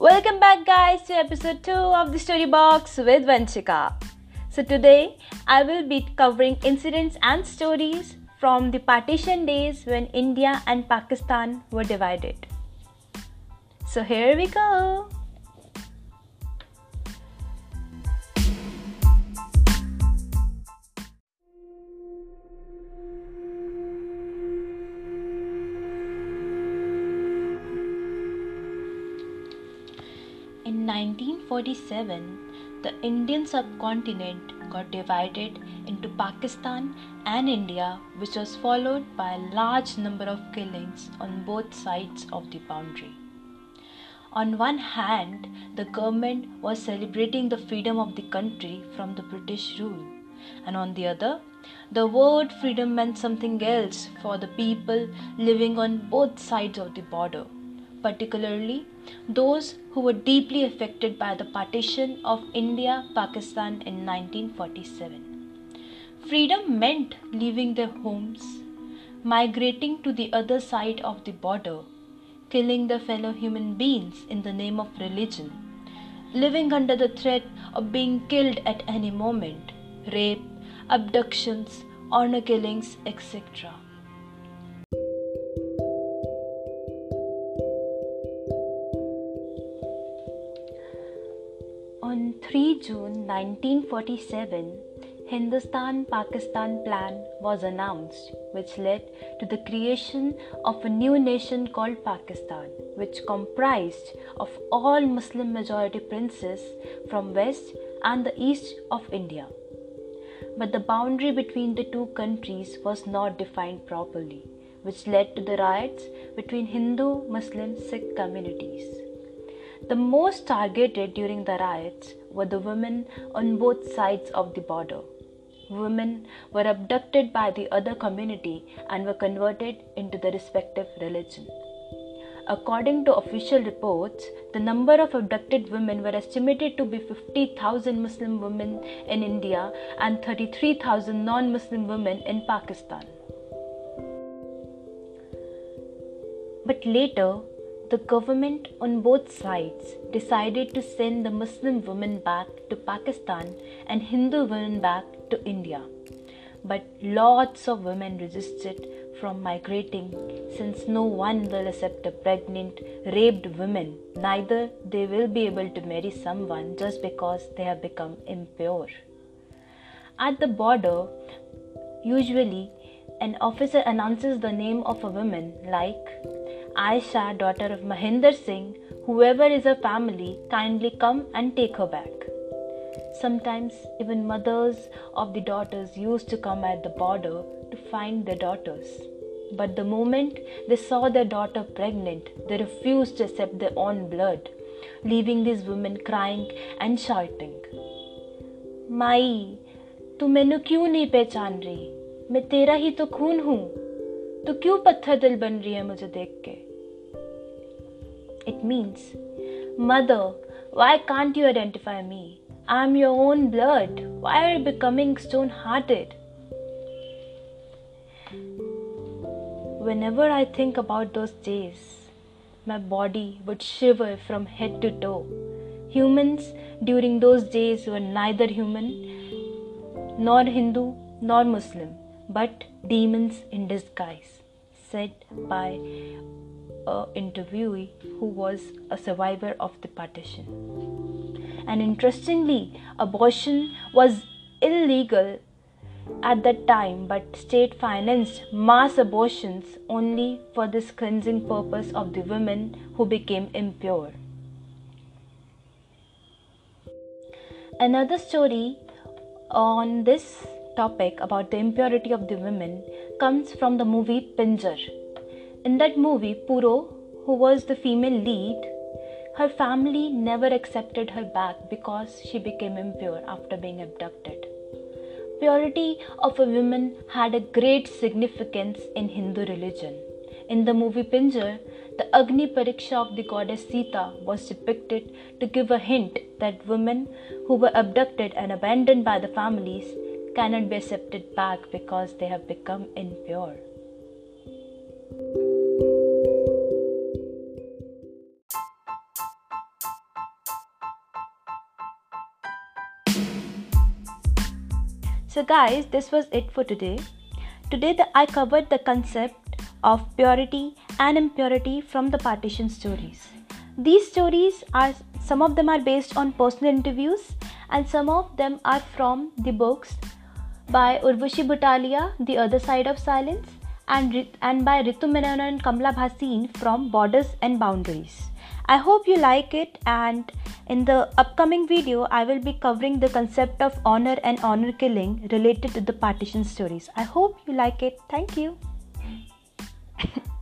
Welcome back, guys, to episode 2 of the Story Box with Vanchika. So, today I will be covering incidents and stories from the partition days when India and Pakistan were divided. So, here we go. In 1947, the Indian subcontinent got divided into Pakistan and India, which was followed by a large number of killings on both sides of the boundary. On one hand, the government was celebrating the freedom of the country from the British rule, and on the other, the word freedom meant something else for the people living on both sides of the border particularly those who were deeply affected by the partition of India Pakistan in 1947. Freedom meant leaving their homes, migrating to the other side of the border, killing their fellow human beings in the name of religion, living under the threat of being killed at any moment, rape, abductions, honor killings, etc. On 3 June 1947, Hindustan-Pakistan plan was announced which led to the creation of a new nation called Pakistan which comprised of all Muslim majority princes from west and the east of India. But the boundary between the two countries was not defined properly which led to the riots between Hindu, Muslim, Sikh communities. The most targeted during the riots were the women on both sides of the border. Women were abducted by the other community and were converted into the respective religion. According to official reports, the number of abducted women were estimated to be 50,000 Muslim women in India and 33,000 non Muslim women in Pakistan. But later, the government on both sides decided to send the Muslim women back to Pakistan and Hindu women back to India. But lots of women resisted from migrating since no one will accept a pregnant, raped woman. Neither they will be able to marry someone just because they have become impure. At the border, usually an officer announces the name of a woman like Aisha, daughter of Mahinder Singh, whoever is her family, kindly come and take her back. Sometimes even mothers of the daughters used to come at the border to find their daughters. But the moment they saw their daughter pregnant, they refused to accept their own blood, leaving these women crying and shouting. माई तू मैनू क्यों नहीं पहचान रही मैं तेरा ही तो खून हूँ तो क्यों पत्थर दिल बन रही है मुझे देख के It means, Mother, why can't you identify me? I am your own blood. Why are you becoming stone hearted? Whenever I think about those days, my body would shiver from head to toe. Humans during those days were neither human, nor Hindu, nor Muslim, but demons in disguise, said by interviewee who was a survivor of the partition. And interestingly, abortion was illegal at that time, but state financed mass abortions only for this cleansing purpose of the women who became impure. Another story on this topic about the impurity of the women comes from the movie Pinjar in that movie, Puro, who was the female lead, her family never accepted her back because she became impure after being abducted. Purity of a woman had a great significance in Hindu religion. In the movie Pinjar, the Agni Pariksha of the goddess Sita was depicted to give a hint that women who were abducted and abandoned by the families cannot be accepted back because they have become impure. So, guys, this was it for today. Today, the, I covered the concept of purity and impurity from the partition stories. These stories are some of them are based on personal interviews, and some of them are from the books by Urvashi Butalia, The Other Side of Silence, and, and by Ritu Menon and Kamla Bhasin from Borders and Boundaries. I hope you like it and in the upcoming video I will be covering the concept of honor and honor killing related to the partition stories. I hope you like it. Thank you.